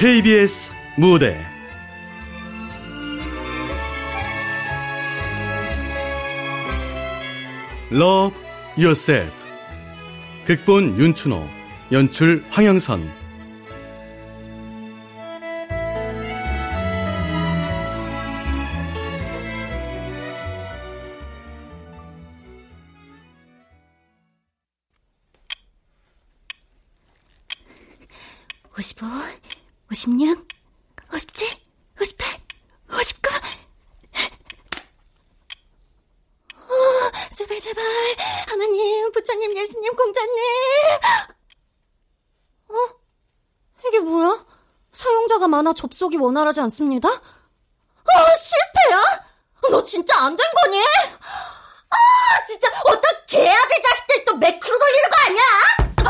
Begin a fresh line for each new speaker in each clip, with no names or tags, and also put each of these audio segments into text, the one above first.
KBS 무대 Love Yourself 극본 윤춘호 연출 황영선
55, 56, 57, 58, 59. 어, 제발, 제발. 하나님, 부처님, 예수님, 공자님. 어? 이게 뭐야? 사용자가 많아 접속이 원활하지 않습니다? 어, 실패야? 너 진짜 안 된 거니? 아, 진짜, 어떤 개아들 자식들 또 매크로 돌리는 거 아니야?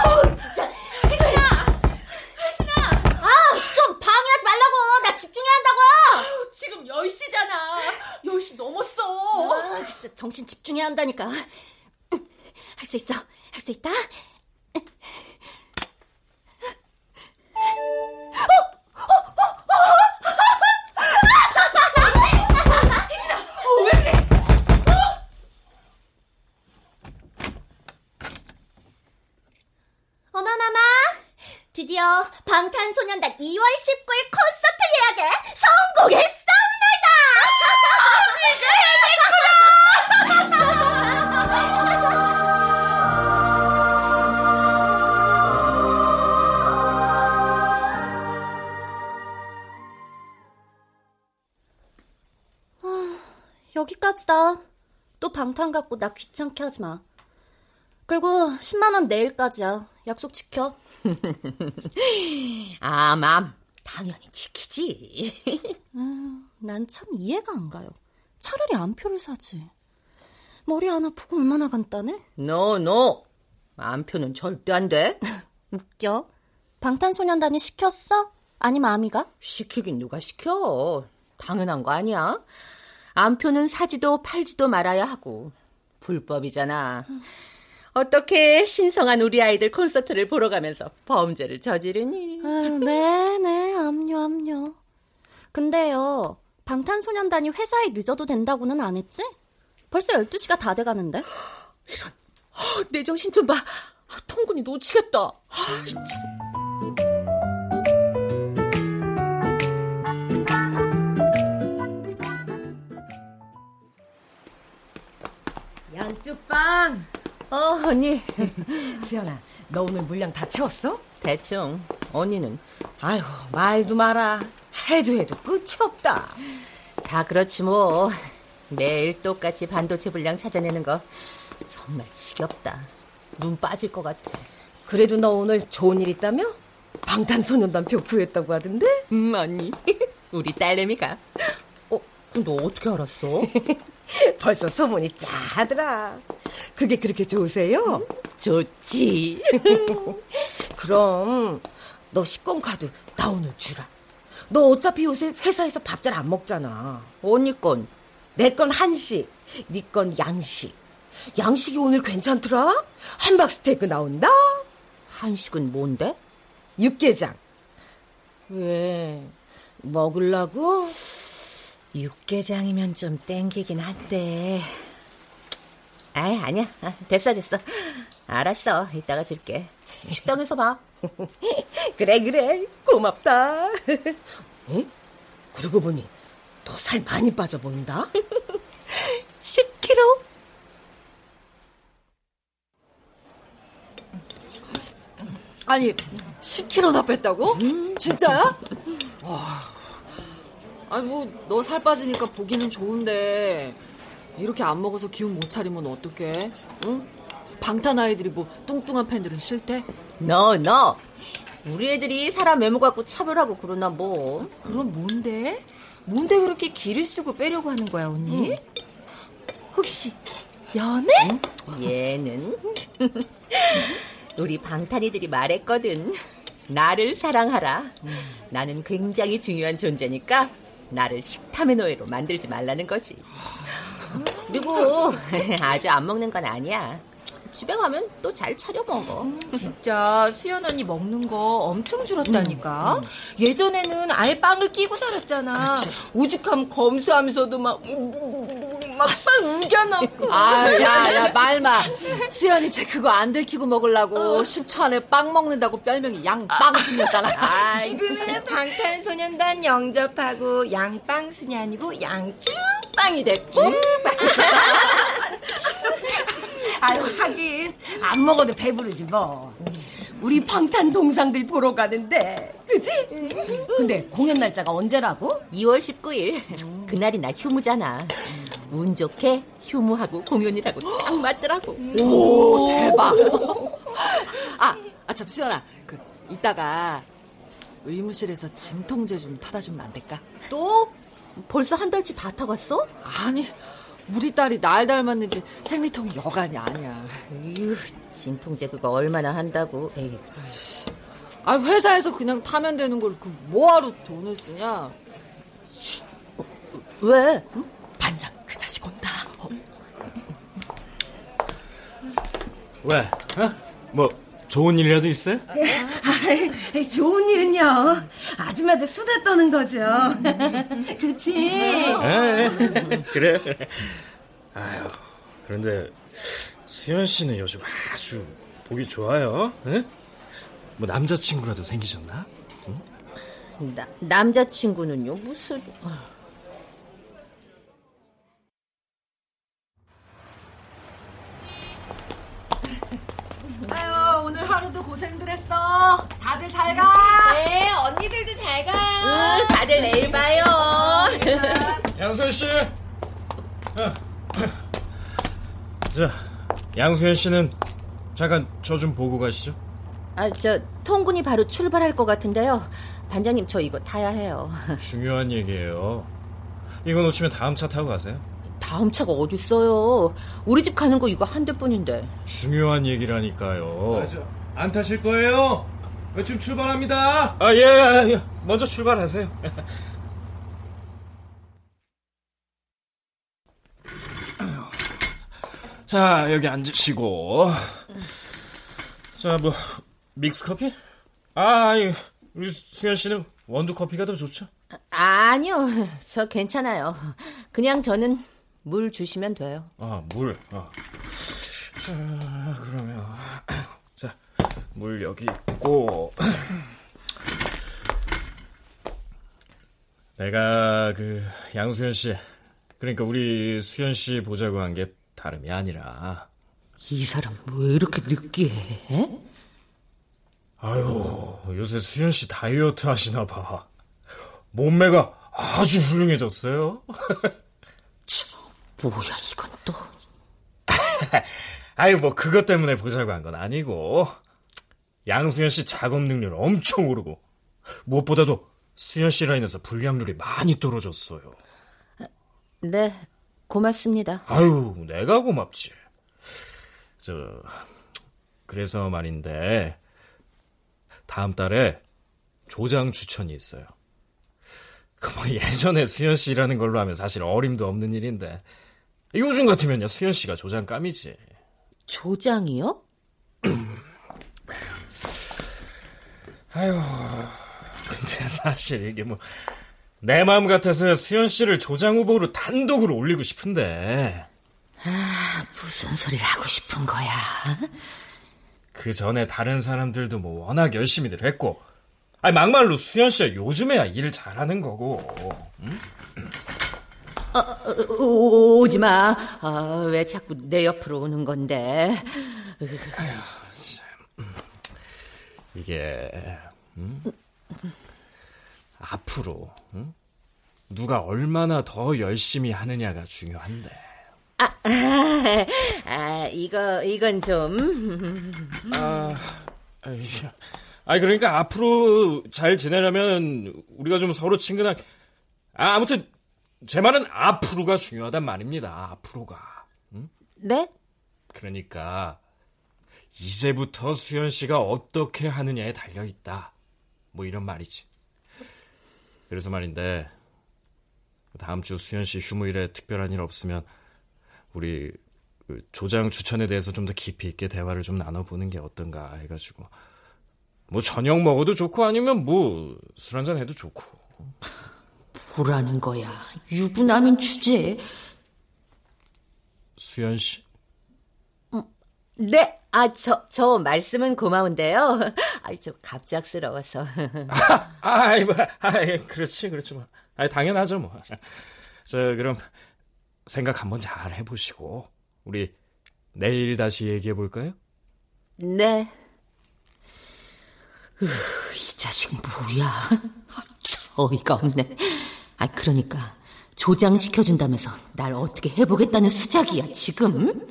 아우, 진짜. 방해하지 말라고! 나 집중해야 한다고!
아유, 지금 10시잖아. 10시 넘었어.
아, 진짜 정신 집중해야 한다니까. 할 수 있어. 할 수 있다. 어마마마 드디어 방탄소년단 2월 19일 콘서트 예약에 성공했습 방탄 갖고 나 귀찮게 하지 마. 그리고 10만 원 내일까지야. 약속 지켜.
아 mom, 당연히 지키지.
난 참 이해가 안 가요. 차라리 암표를 사지. 머리 안 아프고 얼마나 간단해?
No, no. 암표는 절대 안 돼.
웃겨. 방탄소년단이 시켰어? 아니면 아미가?
시키긴 누가 시켜. 당연한 거 아니야. 안표는 사지도 팔지도 말아야 하고. 불법이잖아. 어떻게 신성한 우리 아이들 콘서트를 보러 가면서 범죄를 저지르니?
아유, 네네, 압류, 압류. 근데요, 방탄소년단이 회사에 늦어도 된다고는 안 했지? 벌써 12시가 다 돼가는데?
이런, 어, 내 정신 좀 봐. 통근이 놓치겠다. 아, 참.
양쪽빵.
어, 언니.
수연아, 너 오늘 물량 다 채웠어?
대충. 언니는?
아이고, 말도 마라. 해도 해도 끝이 없다.
다 그렇지 뭐. 매일 똑같이 반도체 분량 찾아내는 거 정말 지겹다. 눈 빠질 것 같아.
그래도 너 오늘 좋은 일 있다며? 방탄소년단 표 구했다고 하던데?
음, 언니. 우리 딸내미가. 어, 너 어떻게 알았어?
벌써 소문이 짜더라. 그게 그렇게 좋으세요?
좋지.
그럼 너 식권 카드 나 오늘 주라. 너 어차피 요새 회사에서 밥 잘 안 먹잖아.
언니 건.
내 건 한식, 네 건 양식. 양식이 오늘 괜찮더라? 함박 스테이크 나온다?
한식은 뭔데?
육개장. 왜? 먹으려고?
육개장이면 좀 땡기긴 한데. 아, 아니야. 아, 됐어, 됐어. 알았어. 이따가 줄게. 식당에서 봐.
그래, 그래. 고맙다. 응? 그러고 보니 너 살 많이 빠져 보인다?
10kg?
아니 10kg나 뺐다고? 진짜야? 아니 뭐 너 살 빠지니까 보기는 좋은데 이렇게 안 먹어서 기운 못 차리면 어떡해? 응? 방탄 아이들이 뭐 뚱뚱한 팬들은 싫대?
너, 너. 우리 애들이 사람 외모 갖고 차별하고 그러나 뭐.
그럼 뭔데? 뭔데 그렇게 기를 쓰고 빼려고 하는 거야 언니? 혹시 연애?
얘는 우리 방탄이들이 말했거든. 나를 사랑하라. 나는 굉장히 중요한 존재니까 나를 식탐의 노예로 만들지 말라는 거지. 그리고 아주 안 먹는 건 아니야. 집에 가면 또 잘 차려 먹어.
진짜 수연 언니 먹는 거 엄청 줄었다니까. 음, 음. 예전에는 아예 빵을 끼고 살았잖아. 그치. 오죽하면 검수하면서도 막 막빵 우겨넣고.
아, 야, 야, 말마. 수연이 쟤 그거 안 들키고 먹으려고 어. 10초 안에 빵 먹는다고 별명이 양빵순이었잖아. 아,
지금은 방탄소년단 영접하고 양빵순이 아니고 양쭈빵이 됐고. 아유, 하긴. 안 먹어도 배부르지, 뭐. 우리 방탄 동상들 보러 가는데, 그지? 근데 공연 날짜가 언제라고?
2월 19일. 그날이 나 휴무잖아. 운 좋게 휴무하고 공연이라고 딱 맞더라고.
오, 대박. 아, 아, 참, 수연아. 그, 이따가 의무실에서 진통제 좀 타다 주면 안 될까?
또? 벌써 한 달치 다 타갔어?
아니, 우리 딸이 날 닮았는지 생리통이 여간이 아니야.
에휴, 진통제 그거 얼마나 한다고. 에이.
아, 회사에서 그냥 타면 되는 걸 그 뭐하러 돈을 쓰냐?
왜?
응? 반장 그 자식 온다. 어.
왜? 어? 뭐 좋은 일이라도 있어요?
아, 좋은 일은요. 아줌마들 수다 떠는 거죠. 그렇지?
에, 그래. 아유, 그런데 수현 씨는 요즘 아주 보기 좋아요. 에? 뭐 남자친구라도 생기셨나?
응? 나, 남자친구는요 무슨?
아 유, 오늘 하루도 고생들 했어. 다들 잘 가.
네, 언니들도 잘 가.
응, 다들 내일 봐요.
양수현 씨. 자, 양수현 씨는 잠깐 저 좀 보고 가시죠.
아, 저 통군이 바로 출발할 것 같은데요. 반장님, 저 이거 타야 해요.
중요한 얘기예요. 이거 놓치면 다음 차 타고 가세요.
다음 차가 어딨어요. 우리 집 가는 거 이거 한 대뿐인데.
중요한 얘기라니까요.
아, 안 타실 거예요? 지금 출발합니다.
아, 예, 예, 예. 먼저 출발하세요. 자, 여기 앉으시고. 자, 뭐, 믹스 커피? 아, 우리 수현 씨는 원두 커피가 더 좋죠?
아, 아니요. 저 괜찮아요. 그냥 저는 물 주시면 돼요.
아, 물. 아. 자, 그러면 자, 물 여기 있고. 내가 그 양수현 씨, 그러니까 우리 수현 씨 보자고 한 게 다름이 아니라
이 사람 왜 이렇게 느끼해?
아유, 요새 수현 씨 다이어트 하시나 봐. 몸매가 아주 훌륭해졌어요.
뭐야 이건 또.
아유 뭐 그것 때문에 보자고 한 건 아니고 양수현 씨 작업 능률 엄청 오르고 무엇보다도 수현 씨 라인에서 불량률이 많이 떨어졌어요.
네, 고맙습니다.
아유, 내가 고맙지. 저 그래서 말인데 다음 달에 조장 추천이 있어요. 그 뭐 예전에 수현 씨라는 걸로 하면 사실 어림도 없는 일인데 요즘 같으면요, 수현 씨가 조장감이지.
조장이요?
아유, 근데 사실 이게 뭐, 내 마음 같아서 수현 씨를 조장 후보로 단독으로 올리고 싶은데.
아, 무슨 소리를 하고 싶은 거야?
그 전에 다른 사람들도 뭐 워낙 열심히들 했고, 아니, 막말로 수현 씨가 요즘에야 일을 잘하는 거고, 응?
어, 어, 오지 마. 아, 왜 자꾸 내 옆으로 오는 건데?
아휴, 참. 이게 음? 앞으로 음? 누가 얼마나 더 열심히 하느냐가 중요한데.
아, 아, 아 이거 이건 좀.
아, 아이 그러니까 앞으로 잘 지내려면 우리가 좀 서로 친근한. 아, 아무튼 제 말은 앞으로가 중요하단 말입니다. 앞으로가. 응?
네?
그러니까 이제부터 수현 씨가 어떻게 하느냐에 달려 있다. 뭐 이런 말이지. 그래서 말인데 다음 주 수현 씨 휴무일에 특별한 일 없으면 우리 그 조장 추천에 대해서 좀 더 깊이 있게 대화를 좀 나눠보는 게 어떤가 해가지고 뭐 저녁 먹어도 좋고 아니면 뭐 술 한잔 해도 좋고
뭐라는 거야 유부남인 주제
수연 씨
네, 아, 저, 저 말씀은 고마운데요. 아, 저 갑작스러워서.
아, 아이, 뭐, 아이, 그렇지, 그렇지, 뭐. 아 당연하죠, 뭐. 저, 그럼, 생각 한번 잘 해보시고, 우리, 내일 다시 얘기해 볼까요?
네. 으, 이 자식 뭐야. 어이가 없네. 아, 그러니까, 조장시켜준다면서 날 어떻게 해보겠다는 수작이야, 지금?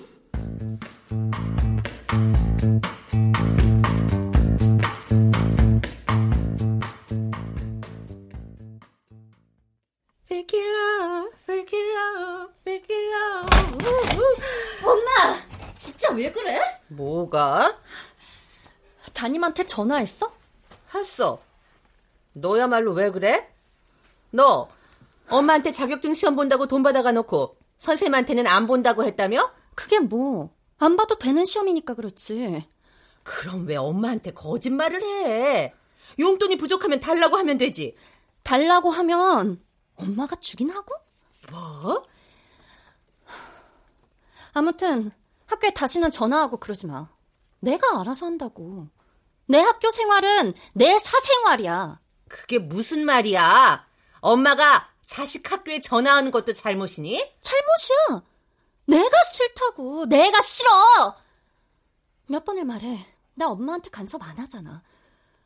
엄마! 진짜 왜 그래?
뭐가?
담임한테 전화했어?
했어. 너야말로 왜 그래? 너 엄마한테 자격증 시험 본다고 돈 받아가 놓고 선생님한테는 안 본다고 했다며?
그게 뭐, 안 봐도 되는 시험이니까 그렇지.
그럼 왜 엄마한테 거짓말을 해? 용돈이 부족하면 달라고 하면 되지.
달라고 하면 엄마가 주긴 하고?
뭐?
아무튼 학교에 다시는 전화하고 그러지 마. 내가 알아서 한다고. 내 학교 생활은 내 사생활이야.
그게 무슨 말이야? 엄마가 자식 학교에 전화하는 것도 잘못이니?
잘못이야. 내가 싫다고. 내가 싫어. 몇 번을 말해. 나 엄마한테 간섭 안 하잖아.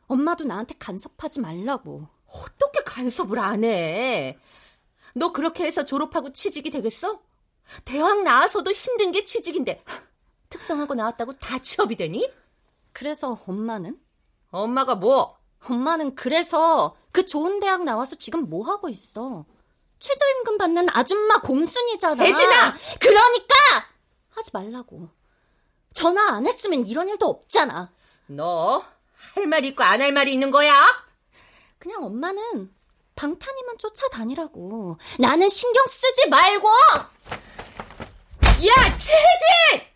엄마도 나한테 간섭하지 말라고.
어떻게 간섭을 안 해? 너 그렇게 해서 졸업하고 취직이 되겠어? 대학 나와서도 힘든 게 취직인데 특성하고 나왔다고 다 취업이 되니?
그래서 엄마는?
엄마가 뭐?
엄마는 그래서 그 좋은 대학 나와서 지금 뭐 하고 있어? 최저임금 받는 아줌마 공순이잖아.
혜진아!
그러니까! 하지 말라고. 전화 안 했으면 이런 일도 없잖아.
너 할 말 있고 안 할 말이 있는 거야?
그냥 엄마는 방탄이만 쫓아다니라고. 나는 신경 쓰지 말고!
야, 최진!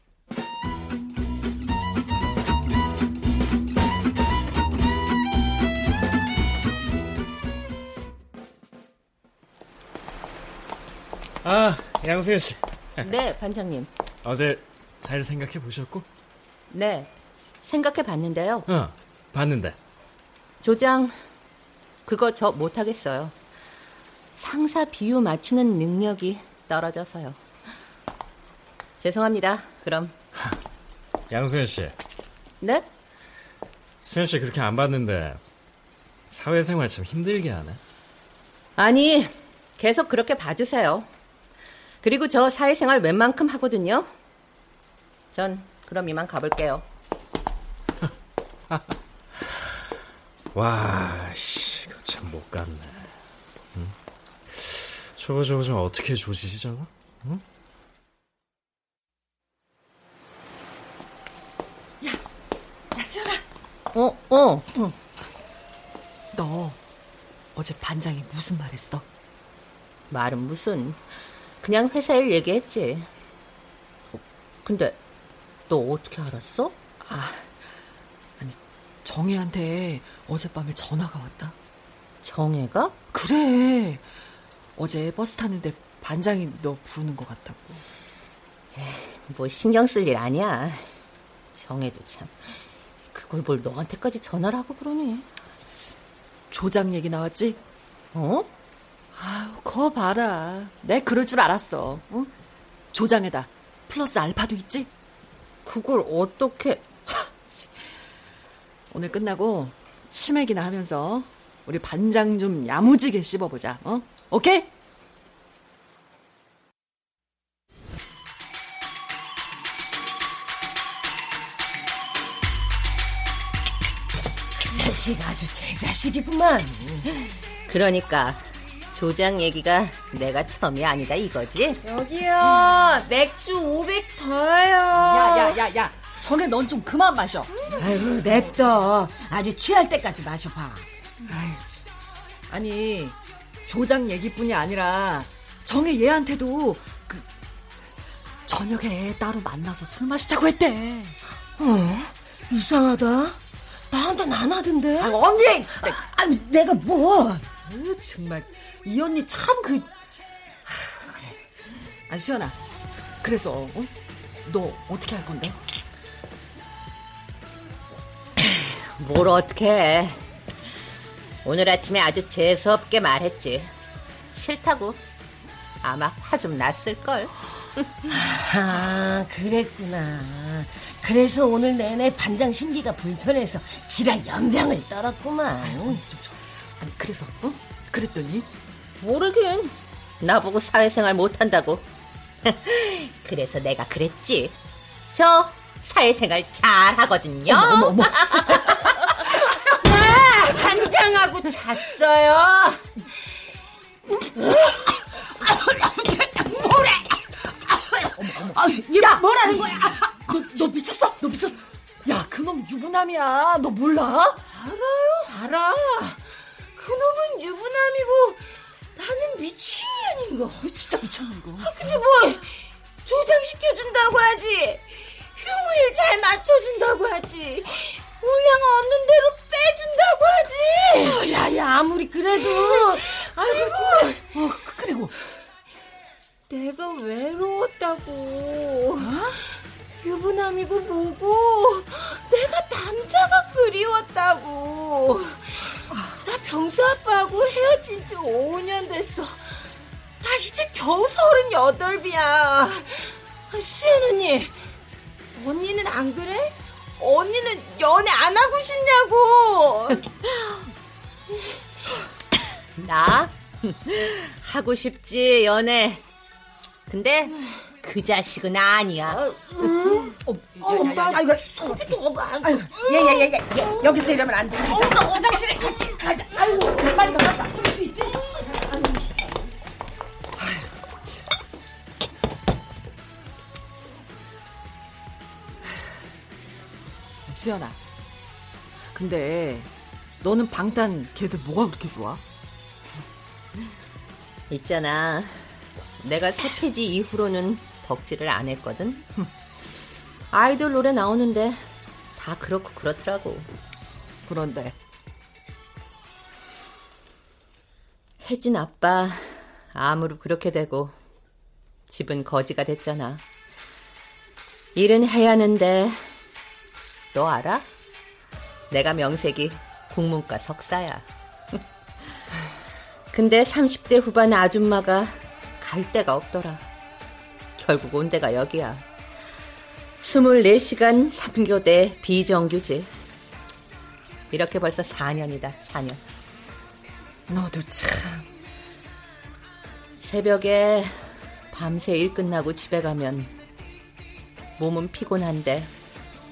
아, 양수현 씨.
네, 반장님.
어제 잘 생각해 보셨고?
네, 생각해 봤는데요.
어, 봤는데.
조장, 그거 저 못하겠어요. 상사 비유 맞추는 능력이 떨어져서요. 죄송합니다. 그럼.
양수현 씨.
네?
수현 씨 그렇게 안 봤는데 사회생활 참 힘들게 하네.
아니, 계속 그렇게 봐주세요. 그리고 저 사회생활 웬만큼 하거든요. 전 그럼 이만 가볼게요.
와, 씨, 이거 참 못 갔네. 응? 저거 저거 저 어떻게 조지지 저거? 응?
야, 수연아.
어, 어.
응. 너 어제 반장이 무슨 말 했어?
말은 무슨. 그냥 회사 일 얘기했지. 어, 근데 너 어떻게 알았어?
아, 아니 정혜한테 어젯밤에 전화가 왔다.
정혜가?
그래. 어제 버스 타는데 반장이 너 부르는 것 같다고.
에이, 뭐 신경 쓸 일 아니야. 정혜도 참. 그걸 뭘 너한테까지 전화를 하고 그러니.
조장 얘기 나왔지?
어?
아유, 거 봐라. 내 그럴 줄 알았어. 응? 조장에다 플러스 알파도 있지?
그걸 어떻게...
오늘 끝나고 치맥이나 하면서 우리 반장 좀 야무지게 씹어보자. 어? 오케이?
그 자식 아주 개자식이구만.
그러니까 조장 얘기가 내가 처음이 아니다 이거지?
여기요. 맥주 500 더요.
야, 야, 야, 야. 전에 넌좀 그만 마셔.
아이고 냅둬. 아주 취할 때까지 마셔봐.
아유, 참. 아니, 조장 얘기뿐이 아니라 정혜 얘한테도 그 저녁에 따로 만나서 술 마시자고 했대.
어? 이상하다. 나한테는 안 하던데.
아, 언니! 진짜.
아니, 내가 뭐.
으, 정말. 이 언니 참 그. 아니, 수연아. 그래서, 어? 너 어떻게 할 건데?
뭘 어떻게 해. 오늘 아침에 아주 재수없게 말했지. 싫다고. 아마 화 좀 났을걸.
아, 그랬구나. 그래서 오늘 내내 반장 심기가 불편해서 지랄 연병을 떨었구만.
좀, 좀. 아니, 그래서, 어? 그랬더니?
모르긴. 나보고 사회생활 못한다고. 그래서 내가 그랬지. 저 사회생활 잘하거든요.
어머, 어머.
반장하고 잤어요. 뭐래?
아,
야, 뭐라는 거야?
너, 너 미쳤어? 너 미쳤어? 야, 그놈 유부남이야. 너 몰라?
알아요, 알아. 그놈은 유부남이고 나는 미친년인 거.
어, 진짜 미쳤네, 이거.
아, 근데 뭐 조장시켜준다고 하지. 휴무일 잘 맞춰준다고 하지. 물량 없는 대로 빼준다고 하지. 야야 아무리 그래도 아이고
어, 그리고.
내가 외로웠다고. 유부남이고 뭐고 내가 남자가 그리웠다고. 나 병수 아빠하고 헤어진 지 5년 됐어. 나 이제 겨우 서른 여덟이야. 수연 언니, 언니는 안 그래? 언니는 연애 안 하고 싶냐고.
나 하고 싶지 연애. 근데 그 자식은 아니야.
어, 나, 아, 이거 속이 너무 안 돼. 예, 예, 예, 예. 여기서 이러면 안 돼. 어, 나 화장실에 같이 가자. 아이고, 빨리 가, 빨리 가. 그럴 수 있지?
수연아. 근데 너는 방탄 걔들 뭐가 그렇게 좋아?
있잖아. 내가 사태지 이후로는 덕질을 안 했거든. 아이돌 노래 나오는데 다 그렇고 그렇더라고.
그런데
혜진 아빠 암으로 그렇게 되고 집은 거지가 됐잖아. 일은 해야 하는데 너 알아? 내가 명색이 국문과 석사야. 근데 30대 후반 아줌마가 갈 데가 없더라. 결국 온 데가 여기야. 24시간 3교대 비정규직. 이렇게 벌써 4년이다, 4년.
너도 참.
새벽에 밤새 일 끝나고 집에 가면 몸은 피곤한데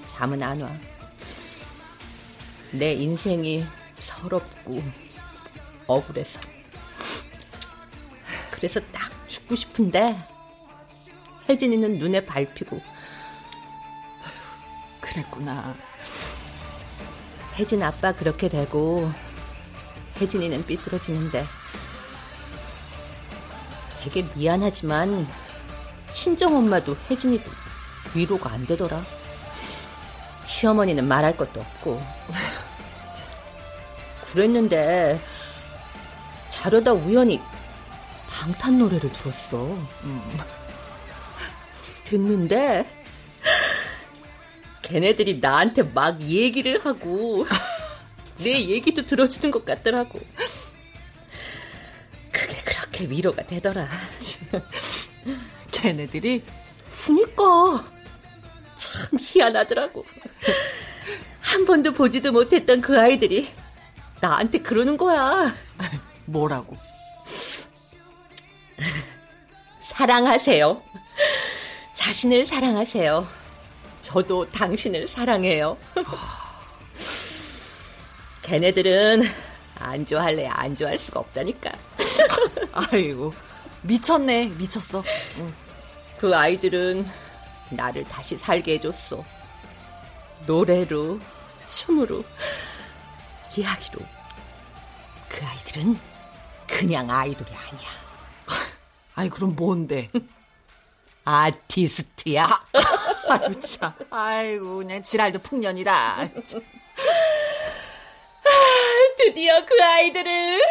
잠은 안 와. 내 인생이 서럽고 억울해서. 그래서 딱 죽고 싶은데 혜진이는 눈에 밟히고
그랬구나.
혜진 아빠 그렇게 되고 혜진이는 삐뚤어지는데 되게 미안하지만 친정 엄마도 혜진이도 위로가 안 되더라. 시어머니는 말할 것도 없고 그랬는데 자려다 우연히 방탄 노래를 들었어. 음. 듣는데 걔네들이 나한테 막 얘기를 하고 내 얘기도 들어주는 것 같더라고. 그게 그렇게 위로가 되더라.
걔네들이
그니까 참 희한하더라고. 한 번도 보지도 못했던 그 아이들이 나한테 그러는 거야.
뭐라고?
사랑하세요. 자신을 사랑하세요. 저도 당신을 사랑해요. 걔네들은 안 좋아할래 안 좋아할 수가 없다니까.
아이고 미쳤네 미쳤어.
그 아이들은 나를 다시 살게 해줬어. 노래로, 춤으로, 이야기로. 그 아이들은 그냥 아이돌이 아니야.
아이 그럼 뭔데?
아티스트야.
아이고, 참. 아이고, 그냥 지랄도 풍년이다. 아,
드디어 그 아이들을,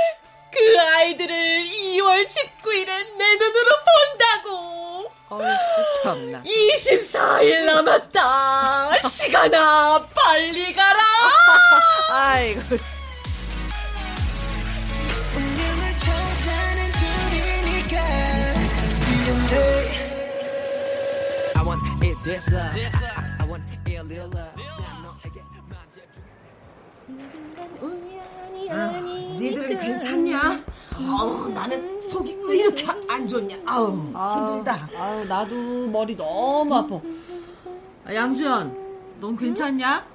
그 아이들을 2월 19일에 내 눈으로 본다고.
어이씨, 참나.
24일 남았다. 시간아, 빨리 가라.
아이고.
니들은 괜찮냐? 아우 나는 속이 왜 이렇게 안 좋냐? 아우 힘들다.
아유, 나도 머리 너무 아파. 아, 양수연, 넌 괜찮냐?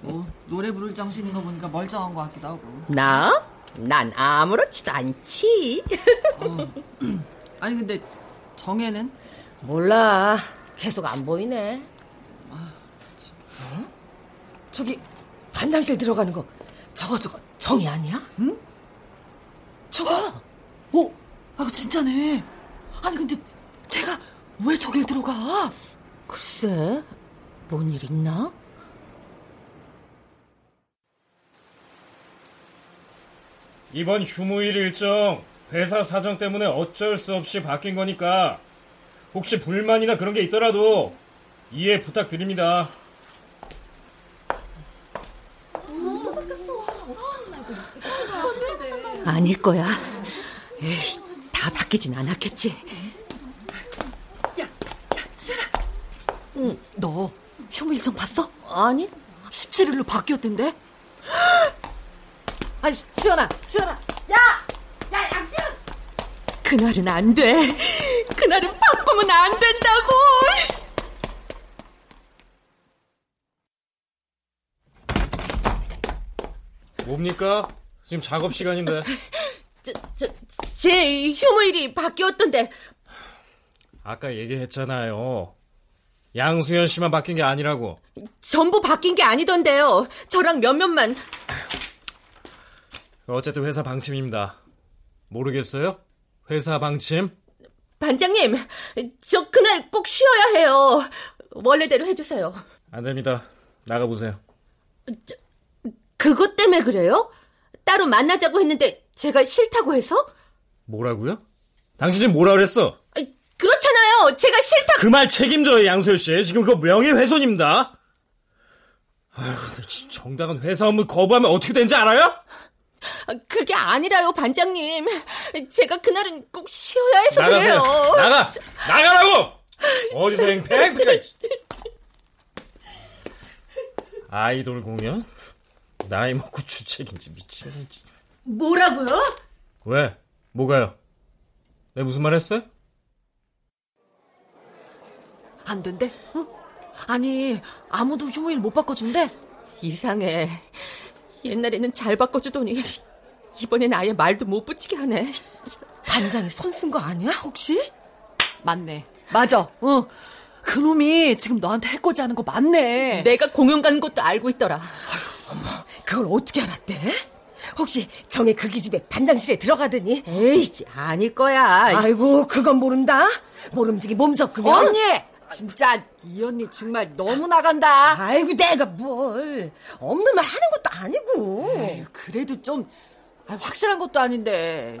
뭐, 노래 부를 정신인 거 보니까 멀쩡한 것 같기도 하고.
나? 난 아무렇지도 않지.
아니, 근데 정혜는?
몰라. 계속 안 보이네. 어? 저기 반장실 들어가는 거 저거 저거 정이 아니야? 응? 저거
오, 아이고, 진짜네. 아니, 근데 제가 왜 저길 들어가?
글쎄 뭔 일 있나?
이번 휴무일 일정 회사 사정 때문에 어쩔 수 없이 바뀐 거니까 혹시 불만이나 그런 게 있더라도 이해 부탁드립니다.
아닐 거야. 에이, 다 바뀌진 않았겠지.
응, 너 휴무 일정 봤어?
아니?
17일로 바뀌었던데? 아니, 수- 수연아, 수연아.
그날은 안 돼. 그날은 바꾸면 안 된다고.
뭡니까? 지금 작업 시간인데.
저, 저, 제 휴무일이 바뀌었던데
아까 얘기했잖아요. 양수연 씨만 바뀐 게 아니라고.
전부 바뀐 게 아니던데요. 저랑 몇몇만
어쨌든 회사 방침입니다. 모르겠어요? 회사 방침?
반장님, 저 그날 꼭 쉬어야 해요. 원래대로 해주세요.
안 됩니다. 나가보세요.
그것 때문에 그래요? 따로 만나자고 했는데 제가 싫다고 해서?
뭐라고요? 당신 지금 뭐라 그랬어?
그렇잖아요. 제가 싫다.
그 말 책임져요, 양소연 씨. 지금 그거 명예훼손입니다. 아휴, 정당한 회사 업무 거부하면 어떻게 되는지 알아요?
그게 아니라요, 반장님. 제가 그날은 꼭 쉬어야 해서
나가세요.
그래요.
나가! 나가라고! 어디서 행패? 아이돌 공연? 나이 먹고 주책인지 미치겠네. 진짜.
뭐라고요?
왜? 뭐가요? 내가 무슨 말 했어요?
안 된대? 어? 아니, 아무도 휴무일 못 바꿔준대?
이상해. 옛날에는 잘 바꿔주더니 이번엔 아예 말도 못 붙이게 하네.
반장이 손 쓴 거 아니야 혹시?
맞네. 맞아. 어. 그놈이 지금 너한테 해코지 하는 거 맞네.
내가 공연 가는 것도 알고 있더라.
그걸 어떻게 알았대? 혹시 정혜 그 기집애 반장실에 들어가더니
에이씨, 아닐 거야.
아이고 그건 모른다 모름지기 몸 섞으면
언니! 진짜 이 언니 정말 너무 나간다.
아이고 내가 뭘 없는 말 하는 것도 아니고
에휴, 그래도 좀 아, 확실한 것도 아닌데.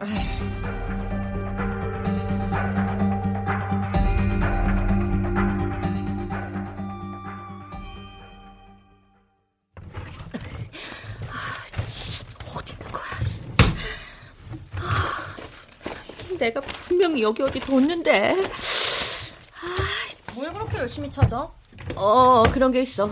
있는 거야? 아, 내가 분명히 여기 어디 뒀는데.
뭘 그렇게 열심히 찾아?
어, 그런 게 있어.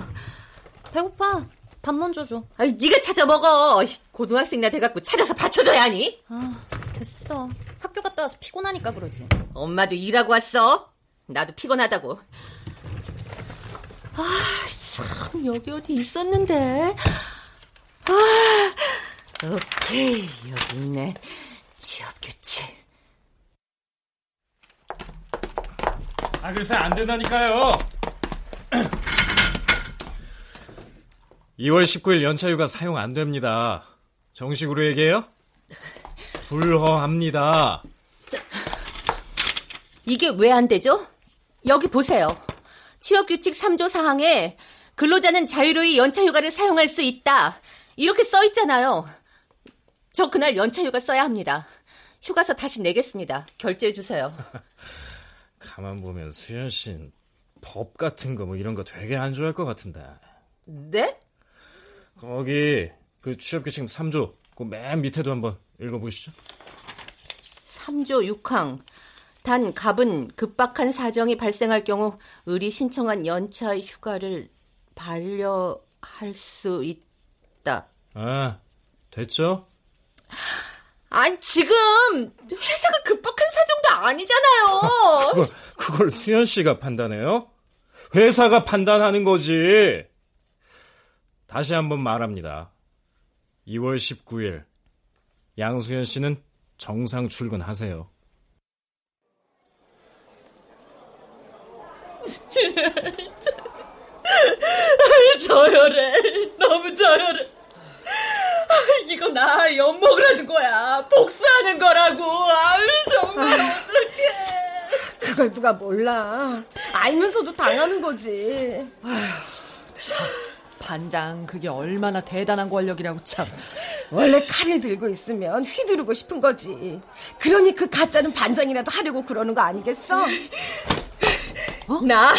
배고파. 밥 먼저 줘.
아이, 네가 찾아 먹어. 고등학생이나 돼갖고 찾아서 받쳐줘야 하니?
아, 됐어. 학교 갔다 와서 피곤하니까 그러지.
엄마도 일하고 왔어. 나도 피곤하다고. 아, 참, 여기 어디 있었는데. 아, 오케이, 여기 있네. 취업 규칙.
아, 글쎄 안 된다니까요. 2월 19일 연차휴가 사용 안 됩니다. 정식으로 얘기해요? 불허합니다.
이게 왜 안 되죠? 여기 보세요. 취업규칙 3조 사항에 근로자는 자유로이 연차휴가를 사용할 수 있다. 이렇게 써 있잖아요. 저 그날 연차휴가 써야 합니다. 휴가서 다시 내겠습니다. 결제해 주세요.
가만 보면 수현 씨는 법 같은 거 뭐 이런 거 되게 안 좋아할 것 같은데.
네?
거기 그 취업규칙 3조 그 맨 밑에도 한번 읽어보시죠.
3조 6항. 단 갑은 급박한 사정이 발생할 경우 의리 신청한 연차 휴가를 반려할 수 있다.
아, 됐죠?
아니 지금 회사가 급박한 사정도 아니잖아요.
그걸, 그걸 수현 씨가 판단해요? 회사가 판단하는 거지. 다시 한번 말합니다. 2월 19일 양수현 씨는 정상 출근하세요.
저열해. 너무 저열해. 이거 나 엿먹으라는 거야. 복수하는 거라고. 아유, 정말 어떡해.
그걸 누가 몰라. 알면서도 당하는 거지.
반장, 그게 얼마나 대단한 권력이라고 참.
원래 칼을 들고 있으면 휘두르고 싶은 거지. 그러니 그 가짜는 반장이라도 하려고 그러는 거 아니겠어?
어? 나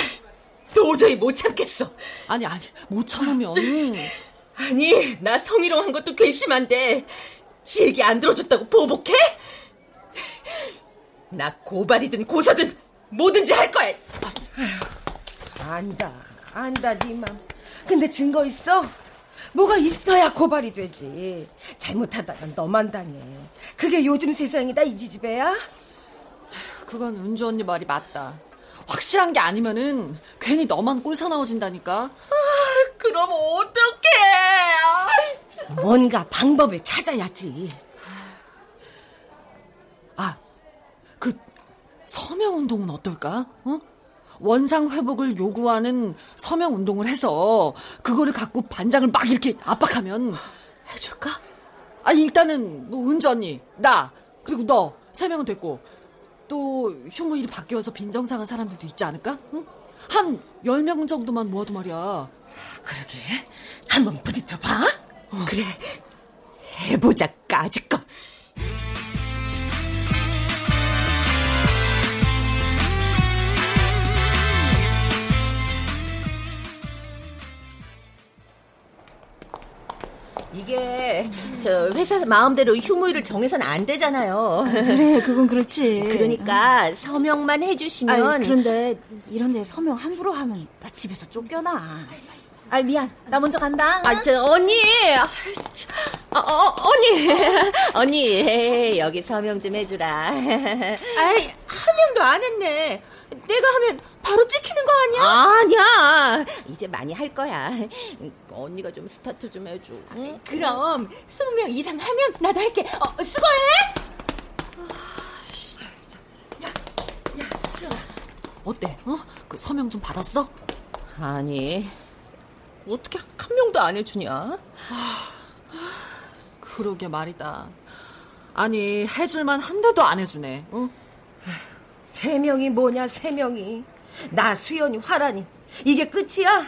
도저히 못 참겠어.
아니, 아니, 못 참으면.
아니, 나 성희롱한 것도 괘씸한데, 지 얘기 안 들어줬다고 보복해? 나 고발이든 고소든 뭐든지 할 거야.
안다, 안다, 네 맘. 근데 증거 있어? 뭐가 있어야 고발이 되지. 잘못하다간 너만 당해. 그게 요즘 세상이다, 이 지지배야?
그건 은주 언니 말이 맞다. 확실한 게 아니면은 괜히 너만 꼴 사 나워진다니까.
아, 그럼 어떡해. 아,
뭔가 방법을 찾아야지.
아, 그 서명 운동은 어떨까? 어? 원상 회복을 요구하는 서명 운동을 해서 그거를 갖고 반장을 막 이렇게 압박하면 해줄까? 아 일단은 뭐 은주 언니, 나 그리고 너 세 명은 됐고 또 휴무일이 바뀌어서 빈정상한 사람들도 있지 않을까? 응? 한 10명 정도만 모아도 말이야.
그러게. 한번 부딪혀봐.
어. 그래. 해보자, 까짓거. 이게 저 회사 마음대로 휴무일을 정해서는 안 되잖아요.
그래, 그건 그렇지.
그러니까 서명만 해주시면.
아니, 그런데 이런데 서명 함부로 하면 나 집에서 쫓겨나. 아 미안, 나 먼저 간다.
아, 저 언니, 어, 어, 언니, 언니, 여기 서명 좀 해주라.
아이, 한 명도 안 했네. 내가 하면 바로 찍히는 거 아니야?
아니야. 이제 많이 할 거야. 언니가 좀 스타트 좀 해줘. 응?
그럼 20명 이상 하면 나도 할게. 어, 수고해.
어때? 어? 그 서명 좀 받았어?
아니, 어떻게 한 명도 안 해주냐?
그러게 말이다. 아니 해줄만 한데도 안 해주네. 응?
세 명이 뭐냐, 세 명이. 나, 수연이, 화란이. 이게 끝이야?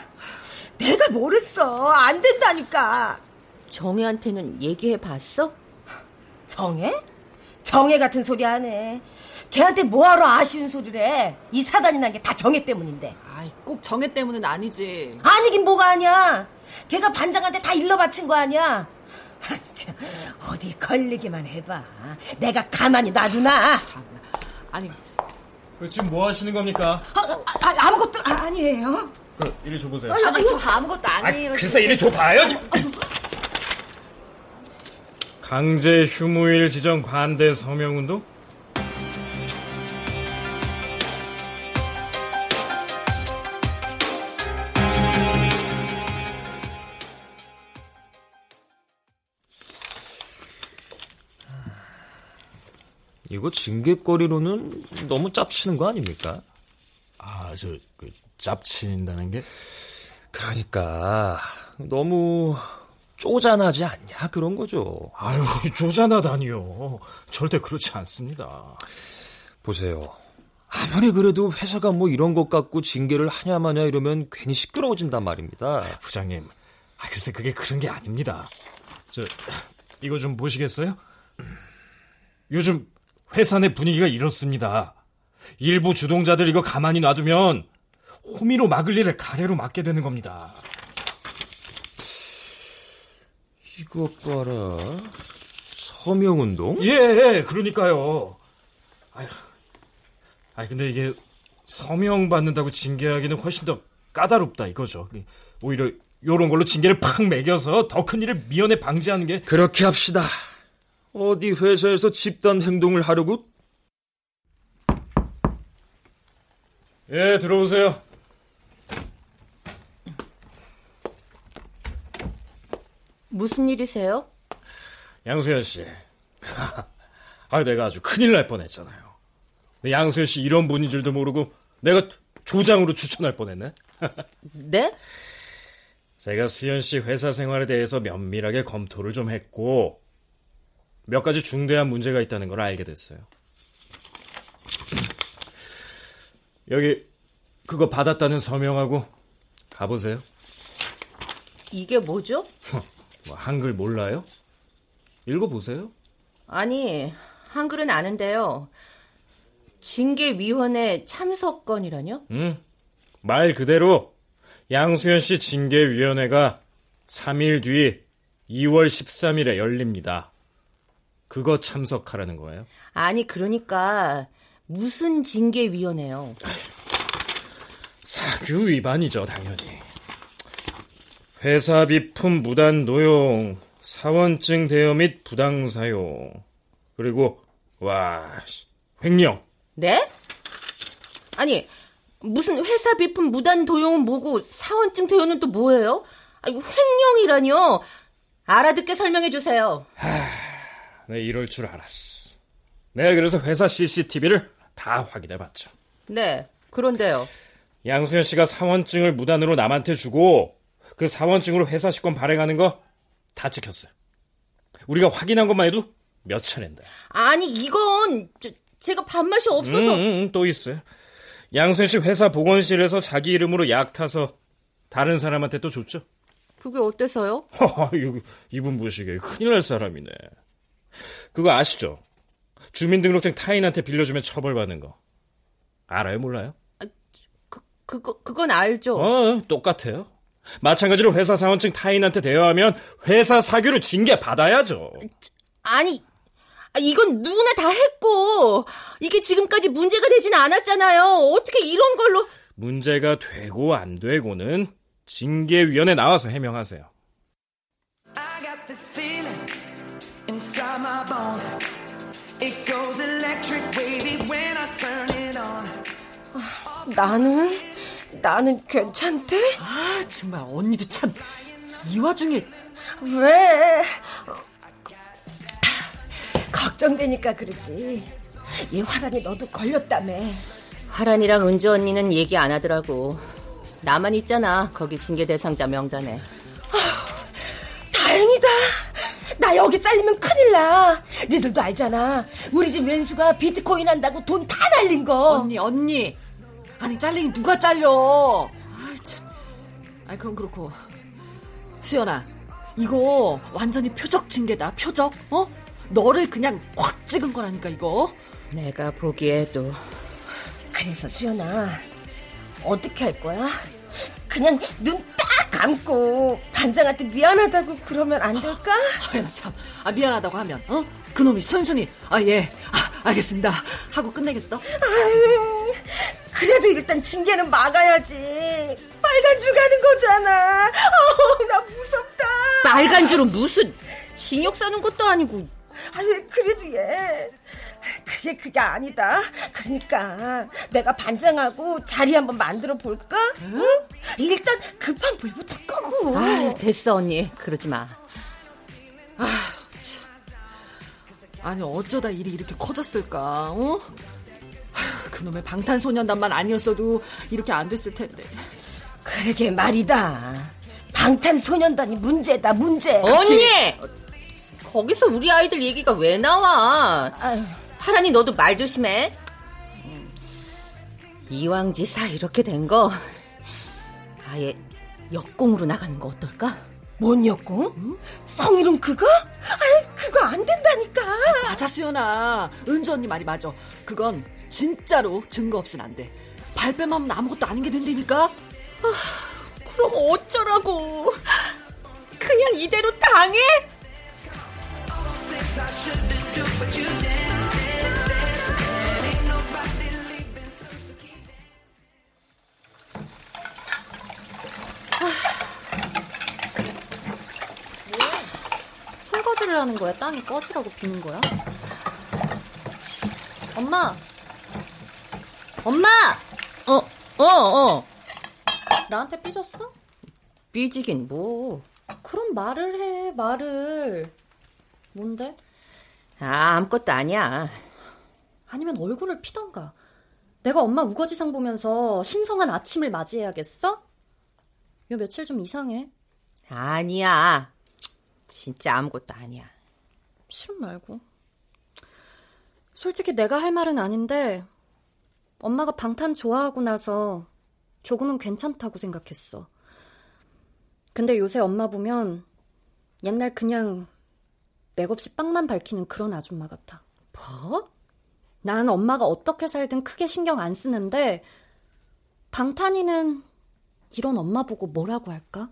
내가 뭘 했어. 안 된다니까.
정혜한테는 얘기해 봤어?
정혜? 정혜 같은 소리 하네. 걔한테 뭐하러 아쉬운 소리를 해. 이 사단이 난 게 다 정혜 때문인데.
아이 꼭 정해 때문은 아니지.
아니긴 뭐가 아니야. 걔가 반장한테 다 일러 바친 거 아니야. 아, 참, 어디 걸리기만 해봐. 내가 가만히 놔두나.
아니
그 지금 뭐 하시는 겁니까?
아, 아, 아 무것도 아, 아니에요.
그 이리 줘보세요.
아니 저 아무것도 아니에요.
글쎄 이리 줘봐요. 강제 휴무일 지정 반대 서명운동?
이거 징계거리로는 너무 짭치는 거 아닙니까?
아, 저, 그, 짭친다는 게?
그러니까 너무 쪼잔하지 않냐 그런 거죠.
아유, 쪼잔하다니요. 절대 그렇지 않습니다.
보세요. 아무리 그래도 회사가 뭐 이런 것 갖고 징계를 하냐 마냐 이러면 괜히 시끄러워진단 말입니다.
부장님, 아, 글쎄 그게 그런 게 아닙니다. 저 이거 좀 보시겠어요? 요즘 회사 내 분위기가 이렇습니다. 일부 주동자들 이거 가만히 놔두면 호미로 막을 일을 가래로 막게 되는 겁니다.
이것 봐라. 서명운동?
예, 예, 그러니까요. 아휴, 아 근데 이게 서명 받는다고 징계하기는 훨씬 더 까다롭다 이거죠. 오히려 요런 걸로 징계를 팍 매겨서 더 큰 일을 미연에 방지하는 게
그렇게 합시다. 어디 회사에서 집단 행동을 하려고?
예, 들어오세요.
무슨 일이세요?
양수현 씨. 아, 내가 아주 큰일 날 뻔했잖아요. 양수현 씨 이런 분인 줄도 모르고 내가 조장으로 추천할 뻔했네.
네?
제가 수현 씨 회사 생활에 대해서 면밀하게 검토를 좀 했고 몇 가지 중대한 문제가 있다는 걸 알게 됐어요. 여기 그거 받았다는 서명하고 가보세요.
이게 뭐죠?
뭐 한글 몰라요? 읽어보세요.
아니, 한글은 아는데요. 징계위원회 참석건이라뇨?
응. 말 그대로 양수현 씨 징계위원회가 3일 뒤 2월 13일에 열립니다. 그거 참석하라는 거예요?
아니, 그러니까 무슨 징계위원회요?
사규 위반이죠, 당연히. 회사 비품 무단 노용, 사원증 대여 및 부당 사용, 그리고 와 횡령.
네? 아니 무슨 회사 비품 무단 도용은 뭐고 사원증 대여는 또 뭐예요? 아니 횡령이라뇨? 알아듣게 설명해 주세요.
하, 네 이럴 줄 알았어. 내가 그래서 회사 CCTV를 다 확인해 봤죠.
네, 그런데요.
양수현 씨가 사원증을 무단으로 남한테 주고 그 사원증으로 회사 식권 발행하는 거 다 찍혔어요. 우리가 확인한 것만 해도 몇 차례인데.
아니 이건 저, 제가 밥맛이 없어서.
음, 음, 또 있어요. 양수현 씨 회사 보건실에서 자기 이름으로 약 타서 다른 사람한테 또 줬죠.
그게 어때서요?
이분 보시기에 큰일 날 사람이네. 그거 아시죠? 주민등록증 타인한테 빌려주면 처벌받는 거. 알아요, 몰라요?
아, 그, 그거, 그건 알죠.
어, 똑같아요. 마찬가지로 회사 사원증 타인한테 대여하면 회사 사규로 징계 받아야죠.
아니, 이건 누구나 다 했고, 이게 지금까지 문제가 되진 않았잖아요. 어떻게 이런 걸로.
문제가 되고 안 되고는 징계위원회 나와서 해명하세요.
나는 나는 괜찮대?
아 정말 언니도 참 이 와중에
왜? 걱정되니까 그러지. 얘 화란이 너도 걸렸다며.
화란이랑 은주 언니는 얘기 안 하더라고. 나만 있잖아. 거기 징계 대상자 명단에.
아, 다행이다. 나 여기 잘리면 큰일 나. 니들도 알잖아. 우리 집 왼수가 비트코인 한다고 돈 다 날린 거.
언니, 언니. 아니 잘리긴 누가 잘려? 아 참. 아 그건 그렇고 수연아 이거 완전히 표적 징계다 표적 어? 너를 그냥 확 찍은 거라니까 이거.
내가 보기에도.
그래서 수연아 어떻게 할 거야? 그냥 눈딱 감고 반장한테 미안하다고 그러면 안 될까?
아, 참. 아, 미안하다고 하면, 어? 그놈이 순순히, 아, 예. 아, 알겠습니다. 하고 끝내겠어? 아유,
그래도 일단 징계는 막아야지. 빨간 줄 가는 거잖아. 어, 나 무섭다.
빨간 줄은 무슨 징역 사는 것도 아니고.
아유, 그래도 얘. 그게 그게 아니다. 그러니까 내가 반장하고 자리 한번 만들어 볼까? 응? 일단 급한 불부터 끄고.
아, 됐어 언니. 그러지 마.
아, 참. 아니 어쩌다 일이 이렇게 커졌을까? 어? 그놈의 방탄소년단만 아니었어도 이렇게 안 됐을 텐데.
그러게 말이다. 방탄소년단이 문제다, 문제.
언니! 거기서 우리 아이들 얘기가 왜 나와? 아유. 하란이 너도 말 조심해. 이왕지사 이렇게 된 거 아예 역공으로 나가는 거 어떨까?
뭔 역공? 응? 성희롱 그거? 아이 그거 안 된다니까.
맞아 수연아. 은주 언니 말이 맞아. 그건 진짜로 증거 없으면 안 돼. 발뺌하면 아무것도 아닌 게 된다니까.
아, 그럼 어쩌라고? 그냥 이대로 당해?
하는 거야? 땅이 꺼지라고 비는 거야? 엄마! 엄마!
어, 어, 어.
나한테 삐졌어?
삐지긴 뭐.
그럼 말을 해, 말을. 뭔데?
아, 아무것도 아니야.
아니면 얼굴을 피던가. 내가 엄마 우거지상 보면서 신성한 아침을 맞이해야겠어? 요 며칠 좀 이상해.
아니야. 진짜 아무것도 아니야.
싫음 말고. 솔직히 내가 할 말은 아닌데 엄마가 방탄 좋아하고 나서 조금은 괜찮다고 생각했어. 근데 요새 엄마 보면 옛날 그냥 맥없이 빵만 밝히는 그런 아줌마 같아.
뭐?
난 엄마가 어떻게 살든 크게 신경 안 쓰는데 방탄이는 이런 엄마 보고 뭐라고 할까?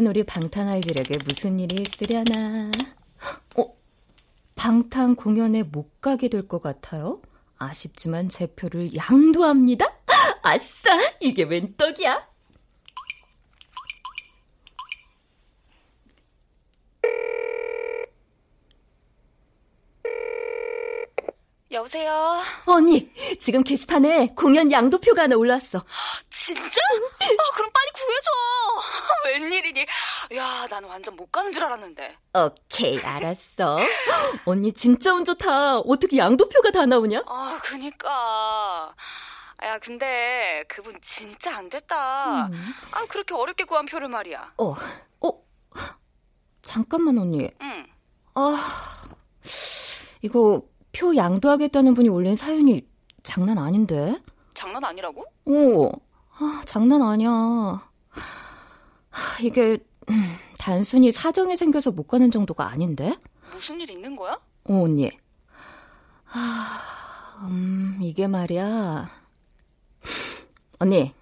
오늘은 우리 방탄 아이들에게 무슨 일이 있으려나. 어, 방탄 공연에 못 가게 될 것 같아요. 아쉽지만 제 표를 양도합니다. 아싸! 이게 웬 떡이야?
여보세요?
언니, 지금 게시판에 공연 양도표가 하나 올라왔어.
진짜? 아, 그럼 빨리 구해줘. 웬일이니? 야, 나는 완전 못 가는 줄 알았는데.
오케이, 알았어. 언니 진짜 운 좋다. 어떻게 양도표가 다 나오냐?
아, 그니까. 야, 근데 그분 진짜 안 됐다. 음. 아, 그렇게 어렵게 구한 표를 말이야.
어, 어, 잠깐만 언니.
응.
아, 이거 표 양도하겠다는 분이 올린 사연이 장난 아닌데?
장난 아니라고?
오, 아, 장난 아니야. 이게 음, 단순히 사정이 생겨서 못 가는 정도가 아닌데?
무슨 일 있는 거야?
어, 언니. 아, 음, 이게 말이야. 언니,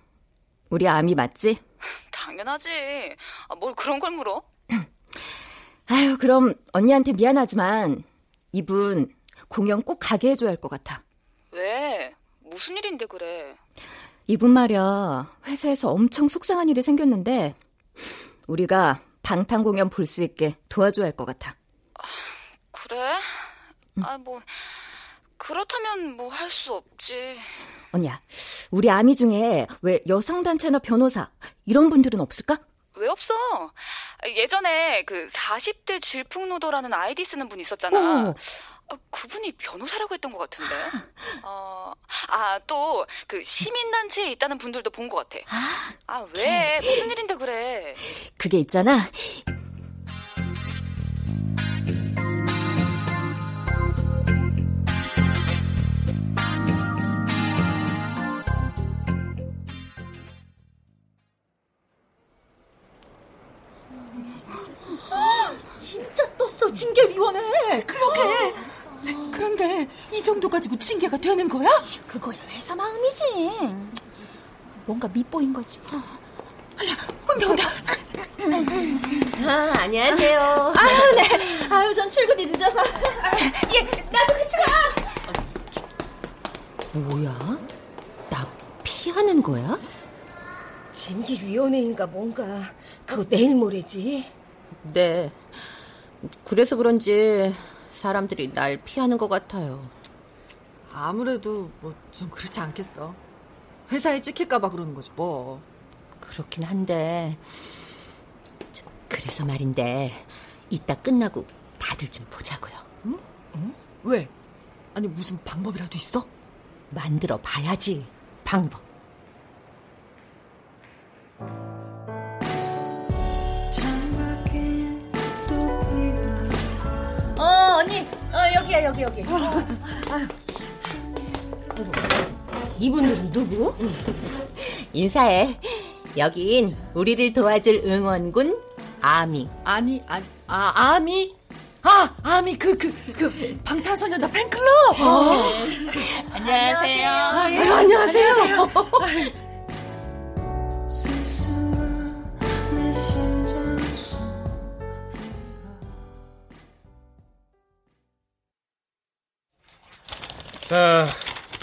우리 아미 맞지?
당연하지. 아, 뭘 그런 걸 물어?
아유, 그럼 언니한테 미안하지만 이분 공연 꼭 가게 해줘야 할 것 같아.
왜? 무슨 일인데 그래?
이분 말이야. 회사에서 엄청 속상한 일이 생겼는데 우리가 방탄 공연 볼 수 있게 도와줘야 할 것 같아.
그래? 응. 아, 뭐 그렇다면 뭐 할 수 없지.
언니야, 우리 아미 중에 왜 여성단체나 변호사 이런 분들은 없을까?
왜 없어? 예전에 그 40대 질풍노도라는 아이디 쓰는 분 있었잖아. 어. 아, 그분이 변호사라고 했던 것 같은데. 어, 아, 또, 그, 시민단체에 있다는 분들도 본 것 같아. 아, 왜? 무슨 일인데 그래?
그게 있잖아.
마음이지. 뭔가 밉보인 거지.
야, 온다 온다.
아, 안녕하세요.
아유, 네. 아유, 전 출근이 늦어서.
예, 나도 같이 가.
뭐야? 나 피하는 거야?
징계위원회인가 뭔가. 그거 내일 모레지.
네. 그래서 그런지 사람들이 날 피하는 것 같아요.
아무래도 뭐 좀 그렇지 않겠어. 회사에 찍힐까봐 그러는 거지 뭐.
그렇긴 한데. 그래서 말인데 이따 끝나고 다들 좀 보자고요.
응? 응? 왜? 아니 무슨 방법이라도 있어?
만들어 봐야지, 방법.
어, 언니. 어, 여기야, 여기, 여기. 어.
이분들은 누구? 인사해. 여긴 우리를 도와줄 응원군 아미.
아니, 아니, 아, 아미? 아, 아미, 그, 그, 그, 방탄소년단 팬클럽! 어.
안녕하세요.
아, 예.
안녕하세요.
안녕하세요.
자,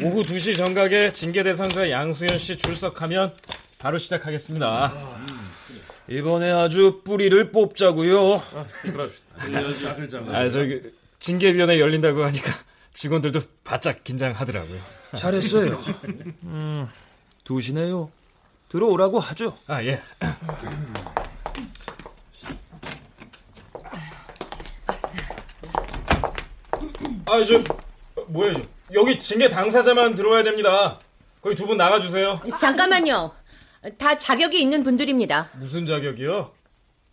오후 2시 정각에 징계 대상자 양수현 씨 출석하면 바로 시작하겠습니다.
이번에 아주 뿌리를 뽑자고요.
아, 저기 징계위원회 열린다고 하니까 직원들도 바짝 긴장하더라고요.
잘했어요. 음, 두시네요. 들어오라고 하죠.
아, 예. 아, 저 뭐야, 저, 여기 징계 당사자만 들어와야 됩니다. 거기 두 분 나가주세요.
잠깐만요. 다 자격이 있는 분들입니다.
무슨 자격이요?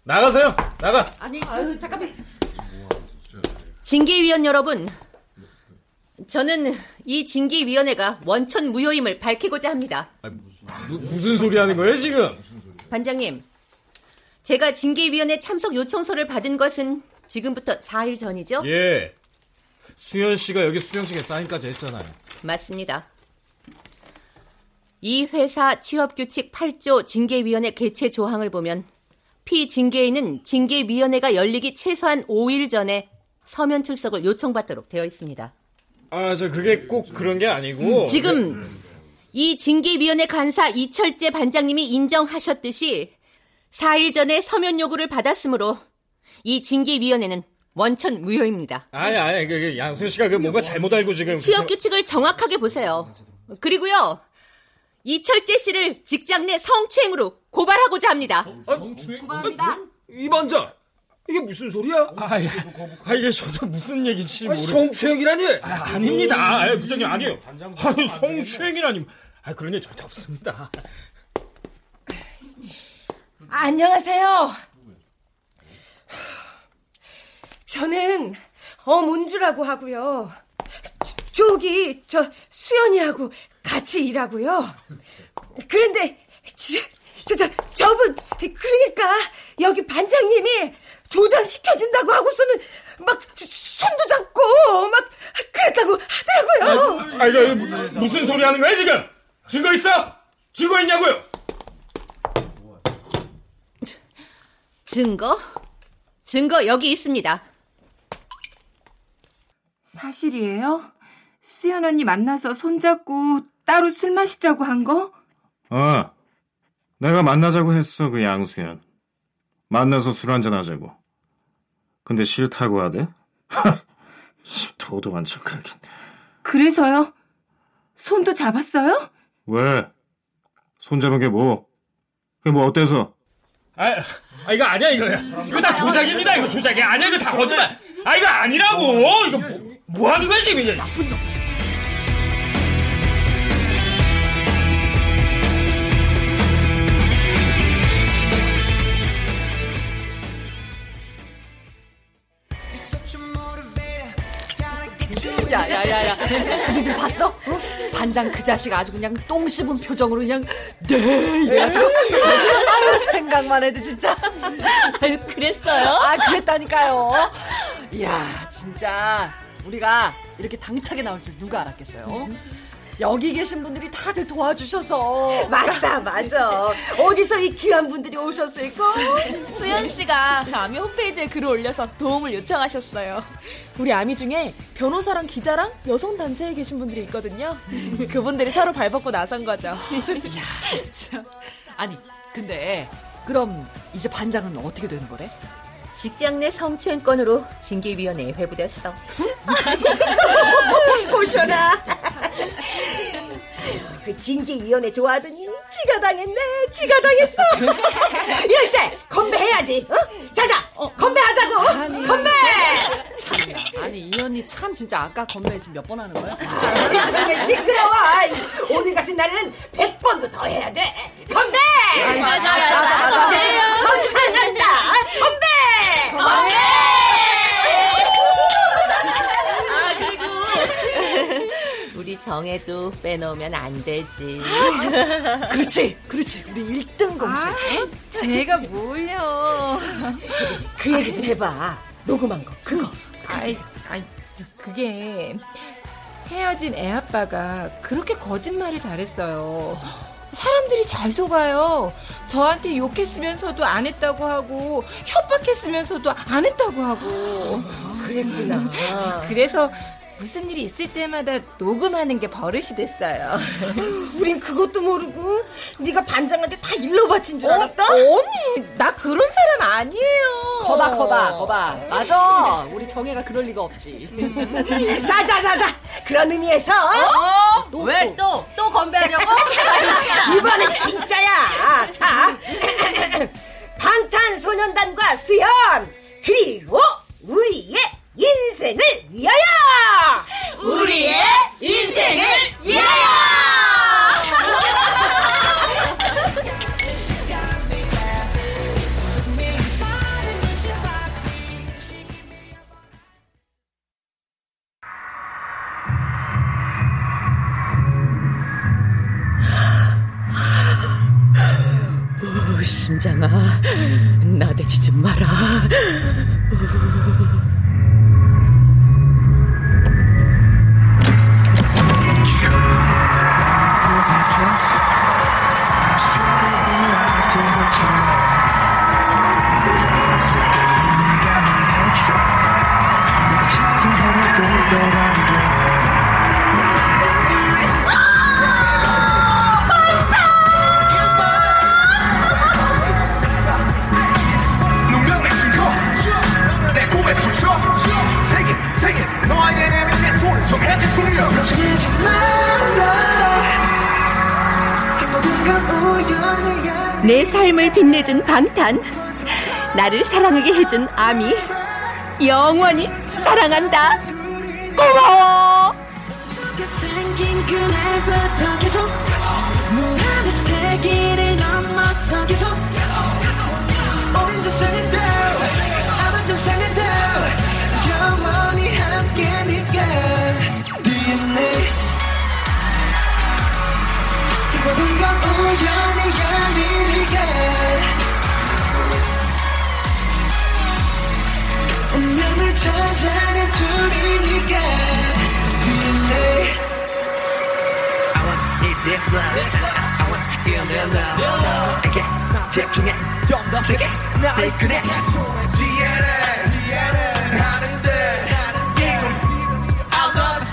나가세요. 나가.
아니, 저, 잠깐만.
징계위원 여러분, 저는 이 징계위원회가 원천 무효임을 밝히고자 합니다.
무, 무슨 소리 하는 거예요, 지금?
반장님, 제가 징계위원회 참석 요청서를 받은 것은 지금부터 4일 전이죠?
예. 수현 씨가 여기 수령식에 사인까지 했잖아요.
맞습니다. 이 회사 취업규칙 8조 징계위원회 개최 조항을 보면 피징계인은 징계위원회가 열리기 최소한 5일 전에 서면 출석을 요청받도록 되어 있습니다.
아, 저 그게 꼭 그런 게 아니고
지금 이 징계위원회 간사 이철재 반장님이 인정하셨듯이 4일 전에 서면 요구를 받았으므로 이 징계위원회는 원천 무효입니다.
아니, 아니, 그, 그 양수현 씨가 그 뭔가 잘못 알고 지금
취업 규칙을 정확하게 보세요. 그리고요. 이철재 씨를 직장 내 성추행으로 고발하고자 합니다.
고발합니다.
이 반장, 이게 무슨 소리야?
아, 예. 아, 이게 저도 무슨 얘기인지
아니,
모르.
성추행이라니?
아, 아닙니다. 아, 부장님 아니에요. 아니, 성추행이라니. 아, 그런 일 절대 없습니다.
안녕하세요. 저는 어문주라고 하고요. 저기 저 수연이하고 같이 일하고요. 그런데 저, 저, 저, 저분 그러니까 여기 반장님이 조장 시켜준다고 하고서는 막 손도 잡고 막 그랬다고 하더라고요.
아, 이거 무슨 소리 하는 거야 지금? 증거 있어? 증거 있냐고요?
증거? 증거 여기 있습니다.
사실이에요? 수연 언니 만나서 손잡고 따로 술 마시자고 한 거?
어, 내가 만나자고 했어, 그 양수연. 만나서 술 한잔 하자고. 근데 싫다고 하대? 도도한 척하긴.
그래서요? 손도 잡았어요?
왜? 손 잡은 게 뭐? 그게 뭐 어때서?
아, 아 이거 아니야 이거야. 이거 다 조작입니다. 이거 조작이 아니야. 이거 다 거짓말. 아 이거 아니라고. 이거 뭐, 뭐 하는 거야 지금 이게? 나쁜 놈.
야, 야, 야, 야. 니들 봤어? 어? 반장 그 자식 아주 그냥 똥 씹은 표정으로 그냥, 네! 이래가지고. 아유, 생각만 해도 진짜.
아유, 그랬어요?
아, 그랬다니까요. 이야, 진짜. 우리가 이렇게 당차게 나올 줄 누가 알았겠어요? 여기 계신 분들이 다들 도와주셔서.
맞다, 맞아. 어디서 이 귀한 분들이 오셨을까?
수연 씨가 아미 홈페이지에 글을 올려서 도움을 요청하셨어요. 우리 아미 중에 변호사랑 기자랑 여성 단체에 계신 분들이 있거든요. 그분들이 서로 발벗고 나선 거죠.
이야, 참. 아니, 근데 그럼 이제 반장은 어떻게 되는 거래?
직장 내 성추행 건으로 징계위원회에 회부됐어.
보셔라. 그 징계위원회 좋아하더니 지가 당했네, 지가 당했어. 이럴 때 건배해야지. 어? 자자, 건배하자고. 건배.
아니 이 언니 참 진짜 아까 건배 지금 몇 번 하는 거야?
시끄러워. 오늘 같은 날은 100번도 더 해야 돼. 건배!
맞아, 맞아, 맞아.
선창한다. 건배! 건배!
아 그리고 우리 정혜도 빼놓으면 안 되지.
그렇지, 그렇지. 우리 1등 공식.
아, 제가 뭘요?
그 얘기 좀 해봐. 녹음한 거, 그거.
아이, 아이, 저 그게 헤어진 애 아빠가 그렇게 거짓말을 잘했어요. 사람들이 잘 속아요. 저한테 욕했으면서도 안 했다고 하고 협박했으면서도 안 했다고 하고.
그랬구나.
그래서 무슨 일이 있을 때마다 녹음하는 게 버릇이 됐어요.
우린 그것도 모르고 네가 반장한테 다 일러 바친 줄 알았다?
언니, 나 그런 사람 아니에요.
거봐, 거봐, 거봐. 맞아. 우리 정혜가 그럴 리가 없지.
자 자 자 자. 그런 의미에서
어? 왜 또? 또 건배하려고?
이번엔 진짜야. 자, 방탄소년단과 수연 그리고 우리의 인생을 위하여.
우리의 인생을 위하여!
오, 심장아, 나대지 좀 마라.
운
빛내준 방탄. 나를 사랑하게 해준 아미. 영원히 사랑한다. 고마워.
그날부터 계속 찾아낸 둘이니까 DNA
I want it this love I want feel their love 에게 집중해 좀더 세게 날 그래 DNA DNA 하는데 이건 I love this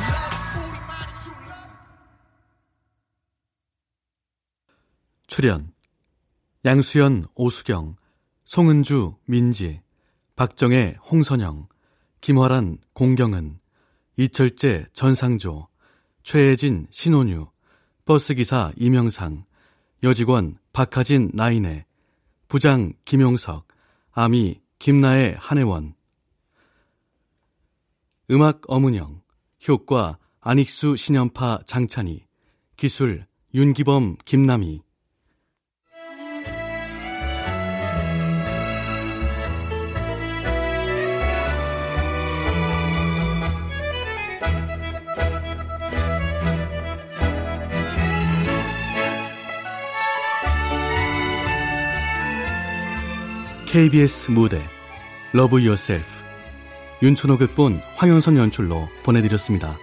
출연 양수연, 오수경, 송은주, 민지, 박정혜, 홍선영, 김화란, 공경은, 이철재, 전상조, 최혜진, 신혼유, 버스기사 이명상, 여직원 박하진, 나인애, 부장 김용석, 아미 김나혜, 한혜원. 음악 어문영, 효과 안익수, 신연파, 장찬희, 기술 윤기범, 김남희 KBS 무대 러브 유어셀프 윤춘호 극본 황현선 연출로 보내드렸습니다.